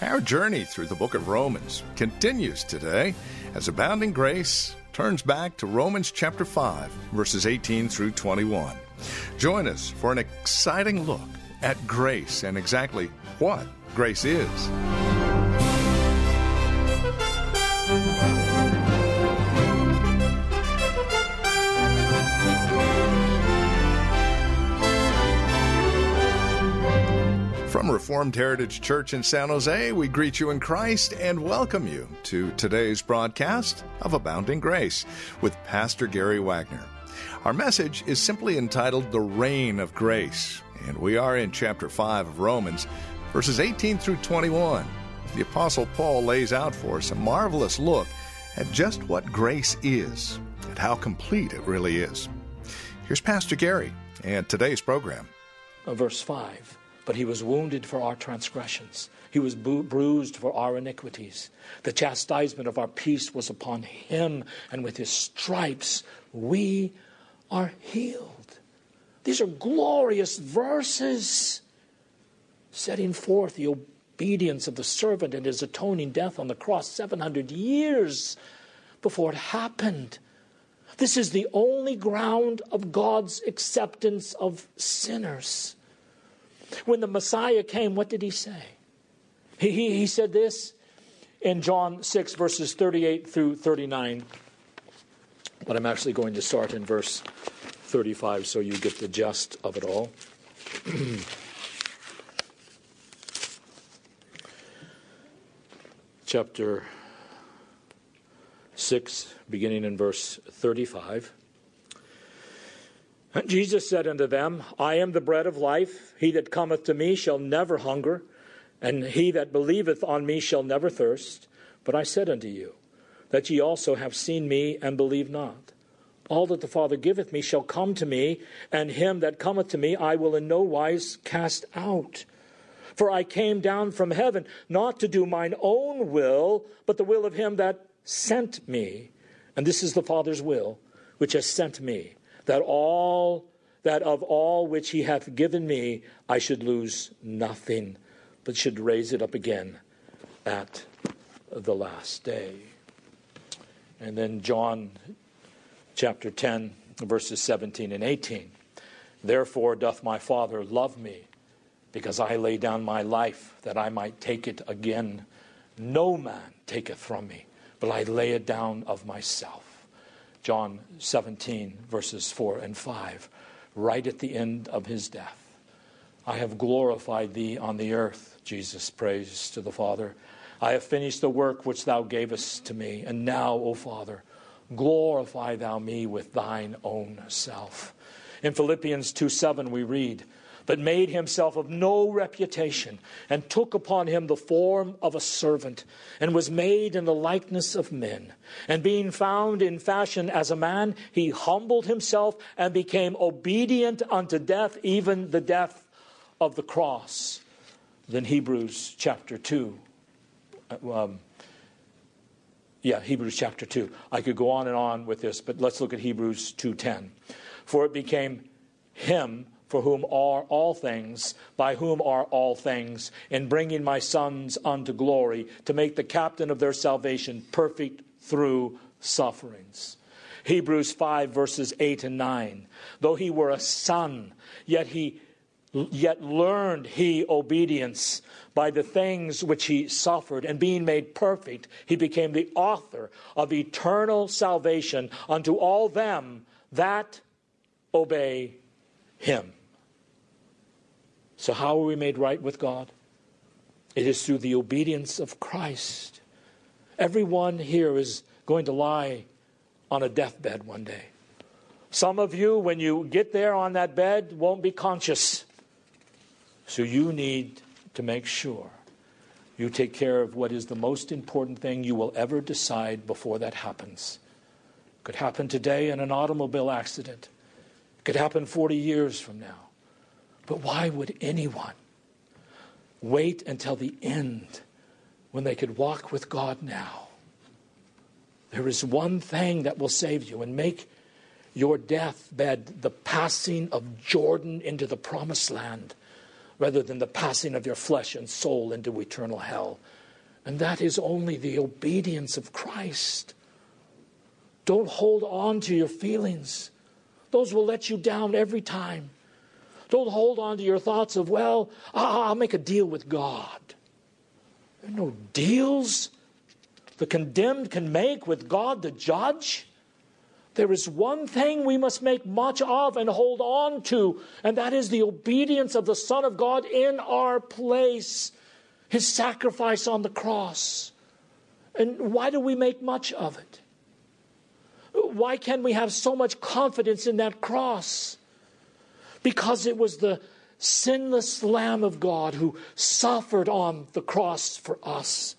Our journey through the book of Romans continues today as Abounding Grace turns back to Romans chapter 5, verses 18 through 21. Join us for an exciting look at grace and exactly what grace is. From Reformed Heritage Church in San Jose, we greet you in Christ and welcome you to today's broadcast of Abounding Grace with Pastor Gary Wagner. Our message is simply entitled The Reign of Grace, and we are in chapter 5 of Romans, verses 18 through 21. The Apostle Paul lays out for us a marvelous look at just what grace is and how complete it really is. Here's Pastor Gary and today's program. Uh, verse 5 But he was wounded for our transgressions, he was bu- bruised for our iniquities. The chastisement of our peace was upon him, and with his stripes we are healed. These are glorious verses setting forth the obedience of the servant and his atoning death on the cross 700 years before it happened. This is the only ground of God's acceptance of sinners. When the Messiah came, what did he say? He, he, he said this in John 6, verses 38 through 39. But I'm actually going to start in verse 35 so you get the gist of it all. Chapter 6, beginning in verse 35. Jesus said unto them, I am the bread of life. He that cometh to me shall never hunger, and he that believeth on me shall never thirst. But I said unto you, that ye also have seen me and believe not. All that the Father giveth me shall come to me, and him that cometh to me I will in no wise cast out. For I came down from heaven not to do mine own will, but the will of him that sent me. And this is the Father's will, which has sent me, that all that of all which he hath given me I should lose nothing, but should raise it up again at the last day. And then John chapter 10, verses 17 and 18. Therefore doth my Father love me, because I lay down my life that I might take it again. No man taketh from me, but I lay it down of myself. John 17, verses 4 and 5, right at the end of his death. I have glorified thee on the earth, Jesus prays to the Father. I have finished the work which thou gavest to me, and now, O Father, glorify thou me with thine own self. In Philippians 2 7, we read, but made himself of no reputation, and took upon him the form of a servant, and was made in the likeness of men. And being found in fashion as a man, he humbled himself and became obedient unto death, even the death of the cross. Then Hebrews chapter 2. Um, yeah, Hebrews chapter 2. I could go on and on with this, but let's look at Hebrews 2:10. For it became him for whom are all things, by whom are all things, in bringing my sons unto glory, to make the captain of their salvation perfect through sufferings. Hebrews 5 verses 8 and 9. Though he were a son, yet he yet learned he obedience by the things which he suffered, and being made perfect, he became the author of eternal salvation unto all them that obey him. So, how are we made right with God? It is through the obedience of Christ. Everyone here is going to lie on a deathbed one day. Some of you, when you get there on that bed, won't be conscious. So, you need to make sure You take care of what is the most important thing you will ever decide before that happens. It could happen today in an automobile accident. It could happen 40 years from now. But why would anyone wait until the end when they could walk with God now? There is one thing that will save you and make your deathbed the passing of Jordan into the promised land rather than the passing of your flesh and soul into eternal hell. And that is only the obedience of Christ. Don't hold on to your feelings, those will let you down every time. Don't hold on to your thoughts of, well, I'll make a deal with God. There are no deals the condemned can make with God the judge. There is one thing we must make much of and hold on to, and that is the obedience of the Son of God in our place, his sacrifice on the cross. And why do we make much of it? Why can we have so much confidence in that cross? Because it was the sinless Lamb of God who suffered on the cross for us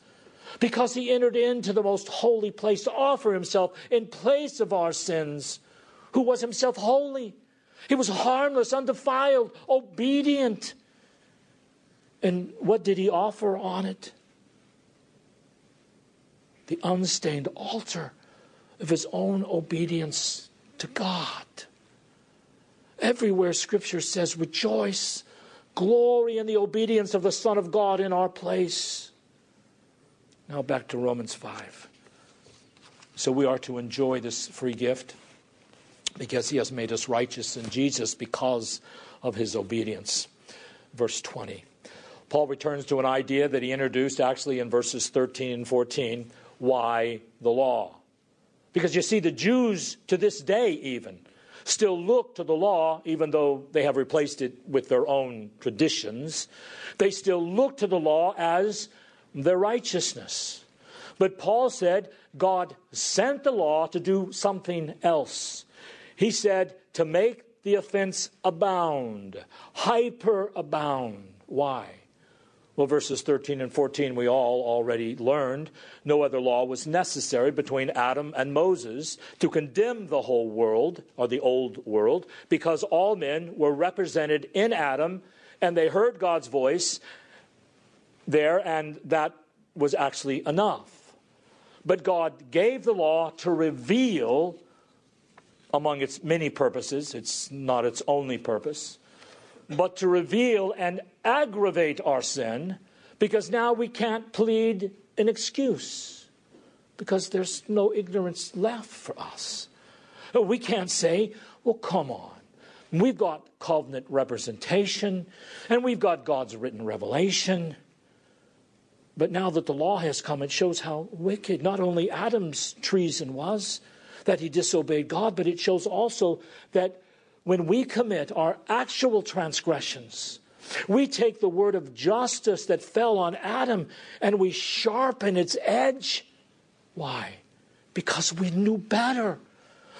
because he entered into the most holy place to offer himself in place of our sins, who was himself holy. He was harmless, undefiled, obedient. And what did he offer on it? The unstained altar of his own obedience to God. Everywhere Scripture says, rejoice, glory in the obedience of the Son of God in our place. Now back to Romans 5. So we are to enjoy this free gift because he has made us righteous in Jesus because of his obedience. Verse 20. Paul returns to an idea that he introduced actually in verses 13 and 14. Why the law? Because you see, the Jews to this day, even, still look to the law, even though they have replaced it with their own traditions. They still look to the law as their righteousness. But Paul said God sent the law to do something else. He said to make the offense abound, hyper abound. Why? Well, verses 13 and 14, we all already learned no other law was necessary between Adam and Moses to condemn the whole world, or the old world, because all men were represented in Adam and they heard God's voice there, and that was actually enough. But God gave the law to reveal, among its many purposes, it's not its only purpose, but to reveal and aggravate our sin because now we can't plead an excuse because there's no ignorance left for us. We can't say, well, come on. We've got covenant representation and we've got God's written revelation. But now that the law has come, it shows how wicked not only Adam's treason was, that he disobeyed God, but it shows also that when we commit our actual transgressions, we take the word of justice that fell on Adam and we sharpen its edge. Why? Because we knew better.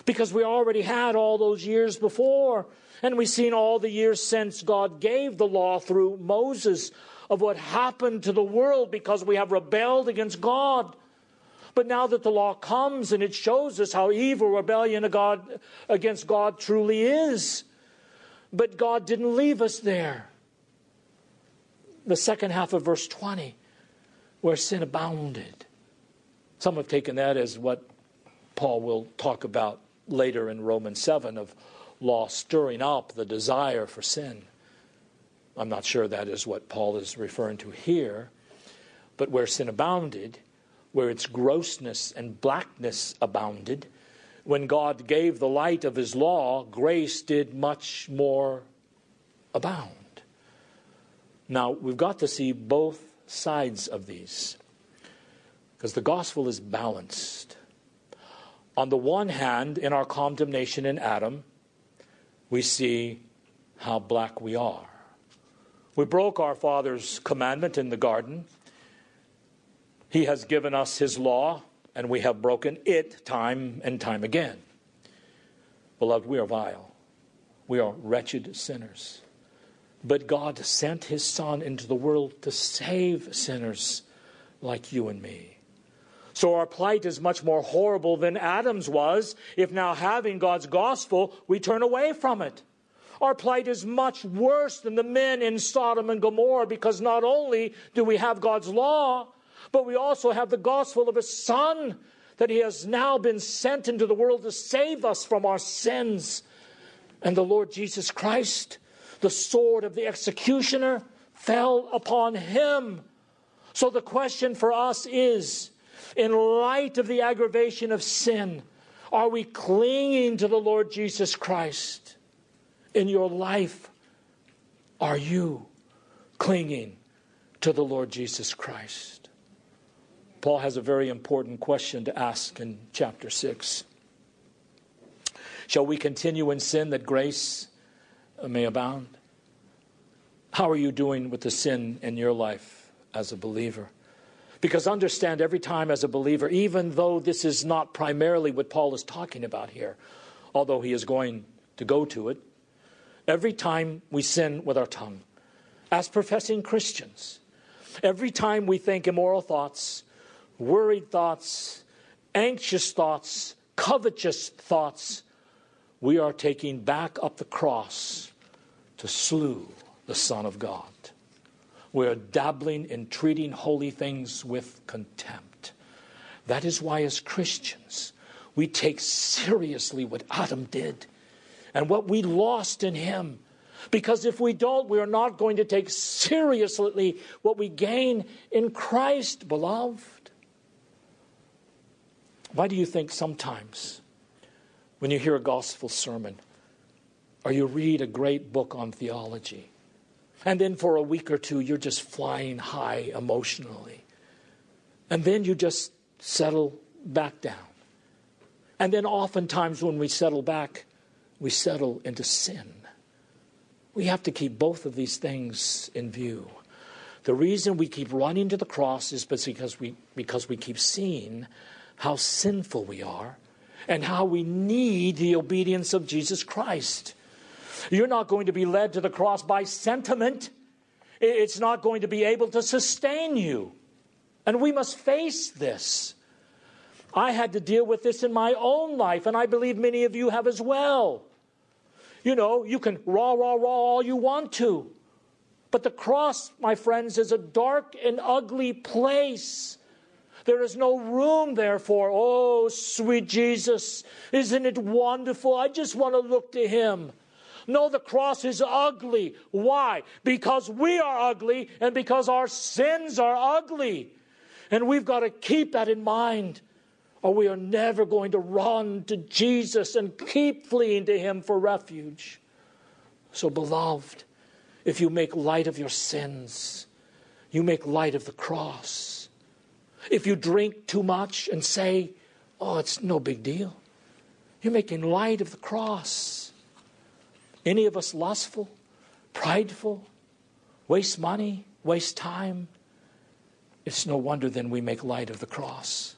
Because we already had all those years before. And we've seen all the years since God gave the law through Moses of what happened to the world because we have rebelled against God. But now that the law comes and it shows us how evil rebellion against God truly is. But God didn't leave us there. The second half of verse 20, where sin abounded. Some have taken that as what Paul will talk about later in Romans 7 of law stirring up the desire for sin. I'm not sure that is what Paul is referring to here. But where sin abounded, where its grossness and blackness abounded, when God gave the light of his law, grace did much more abound. Now, we've got to see both sides of these because the gospel is balanced. On the one hand, in our condemnation in Adam, we see how black we are. We broke our Father's commandment in the garden. He has given us His law, and we have broken it time and time again. Beloved, we are vile. We are wretched sinners. But God sent His Son into the world to save sinners. like you and me. So our plight is much more horrible than Adam's was if now having God's gospel, we turn away from it. Our plight is much worse than the men in Sodom and Gomorrah because not only do we have God's law, but we also have the gospel of His Son that He has now been sent into the world to save us from our sins. And the Lord Jesus Christ, the sword of the executioner, fell upon Him. So the question for us is in light of the aggravation of sin, are we clinging to the Lord Jesus Christ? In your life, are you clinging to the Lord Jesus Christ? Paul has a very important question to ask in chapter 6. Shall we continue in sin that grace uh, may abound? How are you doing with the sin in your life as a believer? Because understand every time as a believer, even though this is not primarily what Paul is talking about here, although he is going to go to it, every time we sin with our tongue, as professing Christians, every time we think immoral thoughts, worried thoughts, anxious thoughts, covetous thoughts, we are taking back up the cross to slew the Son of God. We're dabbling in treating holy things with contempt. That is why, as Christians, we take seriously what Adam did and what we lost in him. Because if we don't, we are not going to take seriously what we gain in Christ, beloved. Why do you think sometimes when you hear a gospel sermon or you read a great book on theology, and then for a week or two, you're just flying high emotionally. And then you just settle back down. And then oftentimes, when we settle back, we settle into sin. We have to keep both of these things in view. The reason we keep running to the cross is because we, because we keep seeing how sinful we are and how we need the obedience of Jesus Christ. You're not going to be led to the cross by sentiment. It's not going to be able to sustain you. And we must face this. I had to deal with this in my own life, and I believe many of you have as well. You know, you can raw, raw, raw all you want to. But the cross, my friends, is a dark and ugly place. There is no room therefore. oh, sweet Jesus, isn't it wonderful? I just want to look to him. No, the cross is ugly. Why? Because we are ugly and because our sins are ugly. And we've got to keep that in mind, or we are never going to run to Jesus and keep fleeing to Him for refuge. So, beloved, if you make light of your sins, you make light of the cross. If you drink too much and say, oh, it's no big deal, you're making light of the cross. Any of us lustful, prideful, waste money, waste time? It's no wonder then we make light of the cross.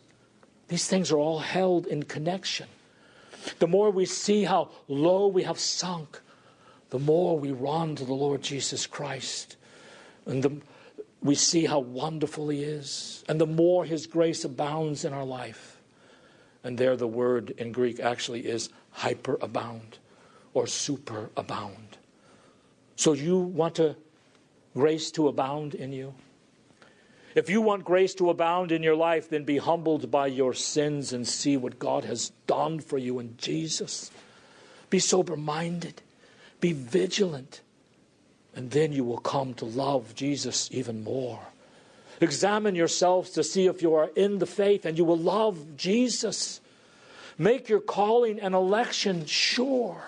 These things are all held in connection. The more we see how low we have sunk, the more we run to the Lord Jesus Christ. And the, we see how wonderful He is. And the more His grace abounds in our life. And there, the word in Greek actually is hyperabound or superabound. So you want grace to abound in you? If you want grace to abound in your life, then be humbled by your sins and see what God has done for you in Jesus. Be sober minded, be vigilant, and then you will come to love Jesus even more. Examine yourselves to see if you are in the faith and you will love Jesus. Make your calling and election sure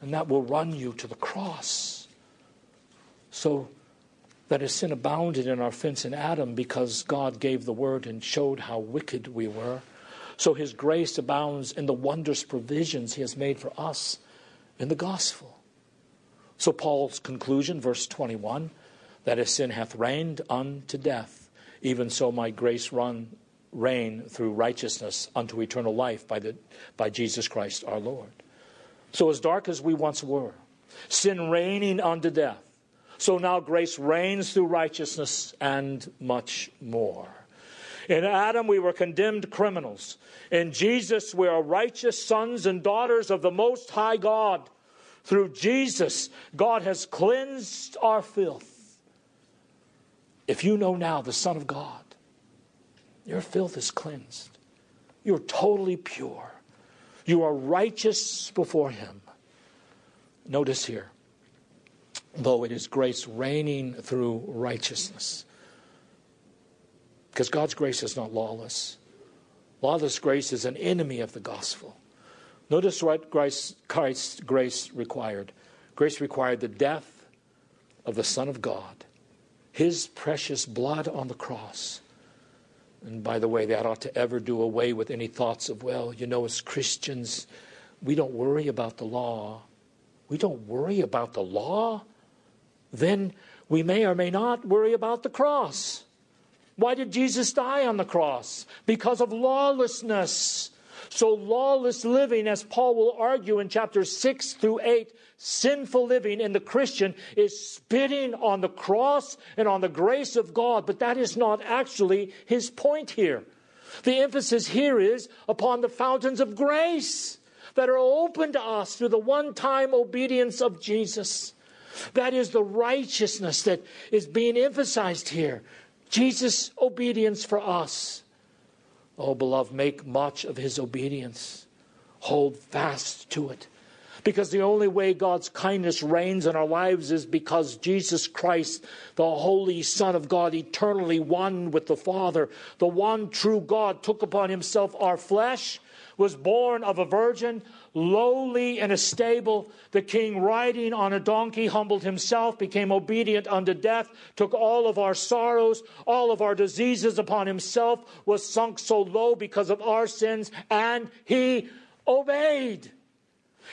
and that will run you to the cross. So that as sin abounded in our offense in Adam because God gave the word and showed how wicked we were, so his grace abounds in the wondrous provisions he has made for us in the gospel. So Paul's conclusion, verse 21, that as sin hath reigned unto death, even so might grace run reign through righteousness unto eternal life by, the, by Jesus Christ our Lord. So, as dark as we once were, sin reigning unto death, So now grace reigns through righteousness and much more. In Adam, we were condemned criminals. In Jesus, we are righteous sons and daughters of the Most High God. Through Jesus, God has cleansed our filth. If you know now the Son of God, your filth is cleansed. You're totally pure. You are righteous before Him. Notice here, though it is grace reigning through righteousness. Because God's grace is not lawless. Lawless grace is an enemy of the gospel. Notice what Christ's grace required. Grace required the death of the Son of God, His precious blood on the cross. And by the way, that ought to ever do away with any thoughts of, well, you know, as Christians, we don't worry about the law. We don't worry about the law. Then we may or may not worry about the cross. Why did Jesus die on the cross? Because of lawlessness. So, lawless living, as Paul will argue in chapters 6 through 8, sinful living in the Christian is spitting on the cross and on the grace of God. But that is not actually his point here. The emphasis here is upon the fountains of grace that are open to us through the one time obedience of Jesus. That is the righteousness that is being emphasized here. Jesus' obedience for us. Oh, beloved, make much of his obedience. Hold fast to it. Because the only way God's kindness reigns in our lives is because Jesus Christ, the Holy Son of God, eternally one with the Father, the one true God, took upon himself our flesh was born of a virgin, lowly in a stable. The king, riding on a donkey, humbled himself, became obedient unto death, took all of our sorrows, all of our diseases upon himself, was sunk so low because of our sins, and he obeyed.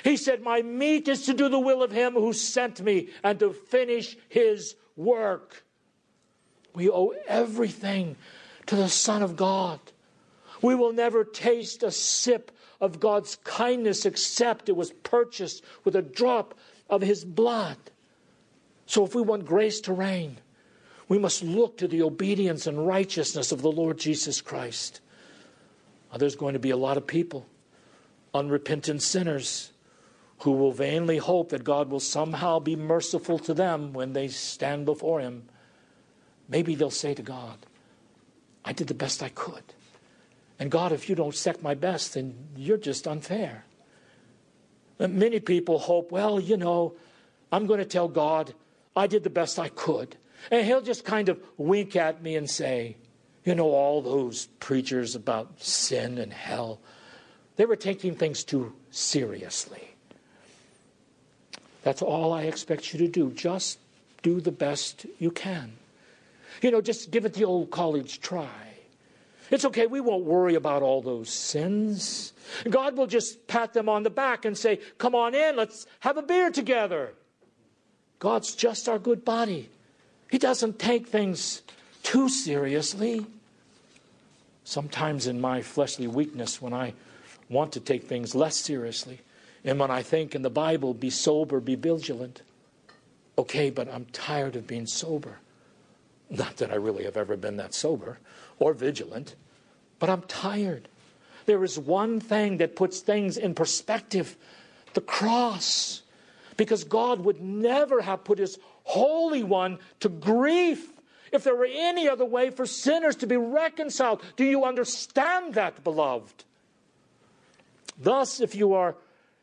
He said, My meat is to do the will of him who sent me and to finish his work. We owe everything to the Son of God. We will never taste a sip of God's kindness except it was purchased with a drop of His blood. So, if we want grace to reign, we must look to the obedience and righteousness of the Lord Jesus Christ. Now, there's going to be a lot of people, unrepentant sinners, who will vainly hope that God will somehow be merciful to them when they stand before Him. Maybe they'll say to God, I did the best I could. And God, if you don't accept my best, then you're just unfair. Many people hope, well, you know, I'm going to tell God I did the best I could. And he'll just kind of wink at me and say, you know, all those preachers about sin and hell, they were taking things too seriously. That's all I expect you to do. Just do the best you can. You know, just give it the old college try. It's okay, we won't worry about all those sins. God will just pat them on the back and say, Come on in, let's have a beer together. God's just our good body. He doesn't take things too seriously. Sometimes in my fleshly weakness, when I want to take things less seriously, and when I think in the Bible, be sober, be vigilant. Okay, but I'm tired of being sober. Not that I really have ever been that sober or vigilant, but I'm tired. There is one thing that puts things in perspective the cross. Because God would never have put His Holy One to grief if there were any other way for sinners to be reconciled. Do you understand that, beloved? Thus, if you are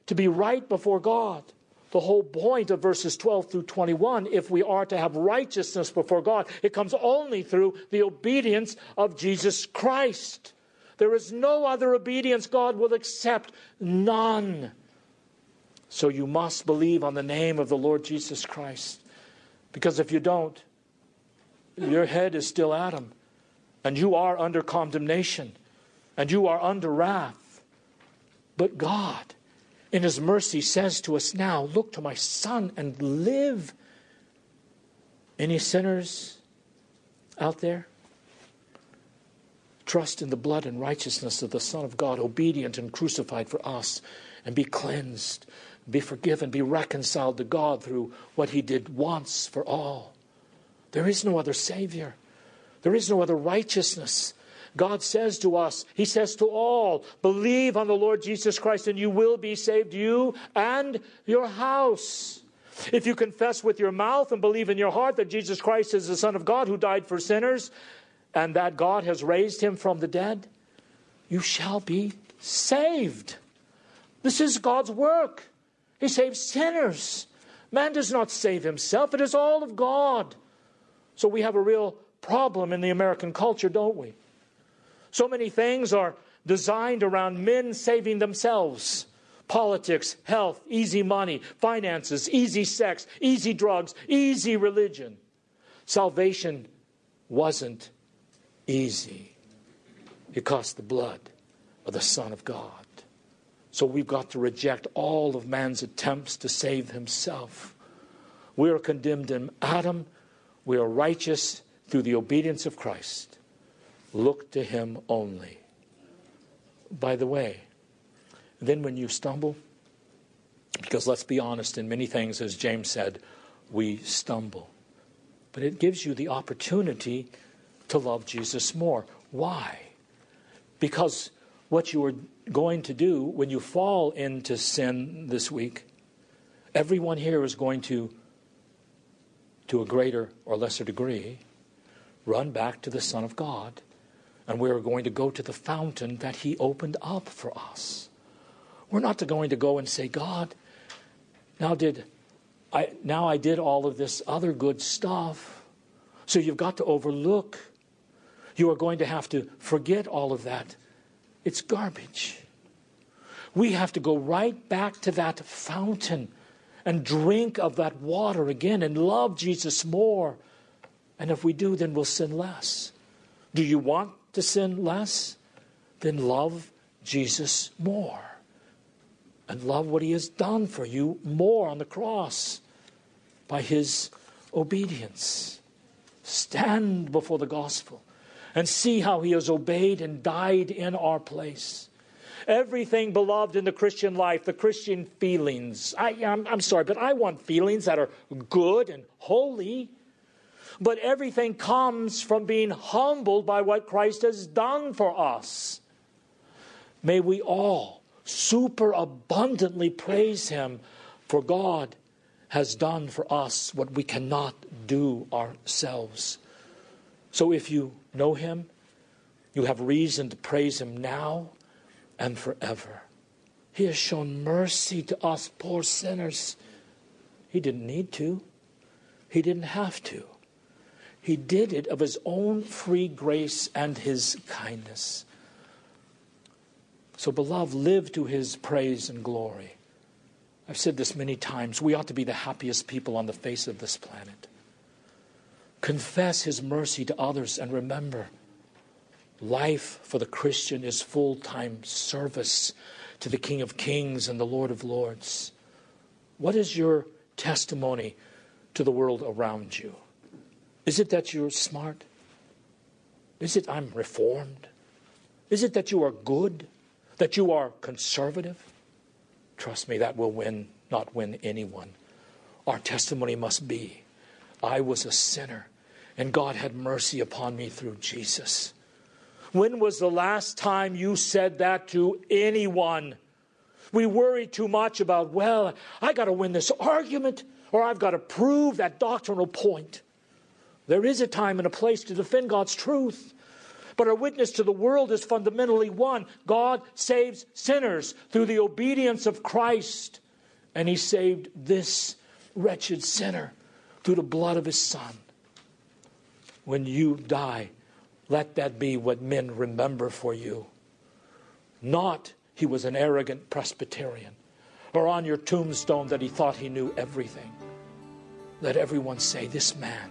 to be right before God, the whole point of verses 12 through 21, if we are to have righteousness before God, it comes only through the obedience of Jesus Christ. There is no other obedience God will accept, none. So you must believe on the name of the Lord Jesus Christ. Because if you don't, your head is still Adam, and you are under condemnation, and you are under wrath. But God, in his mercy says to us now, Look to my son and live. Any sinners out there? Trust in the blood and righteousness of the Son of God, obedient and crucified for us, and be cleansed. be forgiven, be reconciled to God through what He did once for all. There is no other Savior, there is no other righteousness. God says to us, He says to all, believe on the Lord Jesus Christ and you will be saved, you and your house. If you confess with your mouth and believe in your heart that Jesus Christ is the Son of God who died for sinners and that God has raised him from the dead, you shall be saved. This is God's work. He saves sinners. Man does not save himself, it is all of God. So we have a real problem in the American culture, don't we? So many things are designed around men saving themselves politics, health, easy money, finances, easy sex, easy drugs, easy religion. Salvation wasn't easy. It cost the blood of the Son of God. So we've got to reject all of man's attempts to save himself. We are condemned in Adam. We are righteous through the obedience of Christ. Look to him only. By the way, then when you stumble, because let's be honest, in many things, as James said, we stumble. But it gives you the opportunity to love Jesus more. Why? Because what you are going to do when you fall into sin this week, everyone here is going to, to a greater or lesser degree, run back to the Son of God. And we are going to go to the fountain that He opened up for us. We're not going to go and say, God, now did I now I did all of this other good stuff. So you've got to overlook. You are going to have to forget all of that. It's garbage. We have to go right back to that fountain and drink of that water again and love Jesus more. And if we do, then we'll sin less. Do you want to sin less? Then love Jesus more and love what he has done for you more on the cross by his obedience. Stand before the gospel and see how he has obeyed and died in our place. Everything, beloved, in the Christian life, the Christian feelings. I, am I'm sorry, but I want feelings that are good and holy. But everything comes from being humbled by what Christ has done for us. May we all super abundantly praise Him, for God has done for us what we cannot do ourselves. So if you know Him, you have reason to praise Him now and forever. He has shown mercy to us poor sinners. He didn't need to, He didn't have to. He did it of His own free grace and His kindness. So, beloved, live to his praise and glory. I've said this many times. We ought to be the happiest people on the face of this planet. Confess his mercy to others and remember life for the Christian is full time service to the King of Kings and the Lord of Lords. What is your testimony to the world around you? Is it that you're smart? Is it I'm reformed? Is it that you are good? that you are conservative, trust me, that will win, not win anyone. Our testimony must be I was a sinner, and God had mercy upon me through Jesus. When was the last time you said that to anyone? We worry too much about, well, I got to win this argument or I've got to prove that doctrinal point. There is a time and a place to defend God's truth. But our witness to the world is fundamentally one God saves sinners through the obedience of Christ. And He saved this wretched sinner through the blood of His Son. When you die, let that be what men remember for you. Not he was an arrogant Presbyterian, or on your tombstone that he thought he knew everything. Let everyone say, This man,